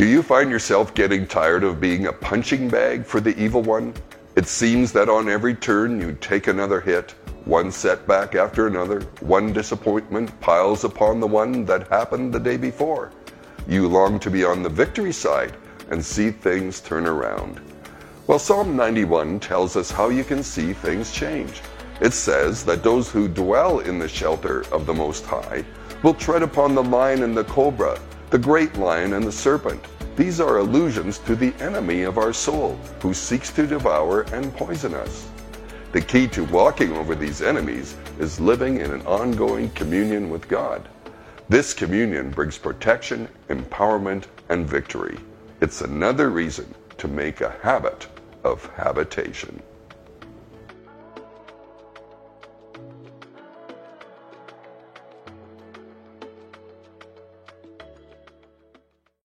Do you find yourself getting tired of being a punching bag for the evil one? It seems that on every turn you take another hit, one setback after another, one disappointment piles upon the one that happened the day before. You long to be on the victory side and see things turn around. Well, Psalm 91 tells us how you can see things change. It says that those who dwell in the shelter of the Most High will tread upon the lion and the cobra, the great lion and the serpent. These are allusions to the enemy of our soul, who seeks to devour and poison us. The key to walking over these enemies is living in an ongoing communion with God. This communion brings protection, empowerment, and victory. It's another reason to make a habit of habitation.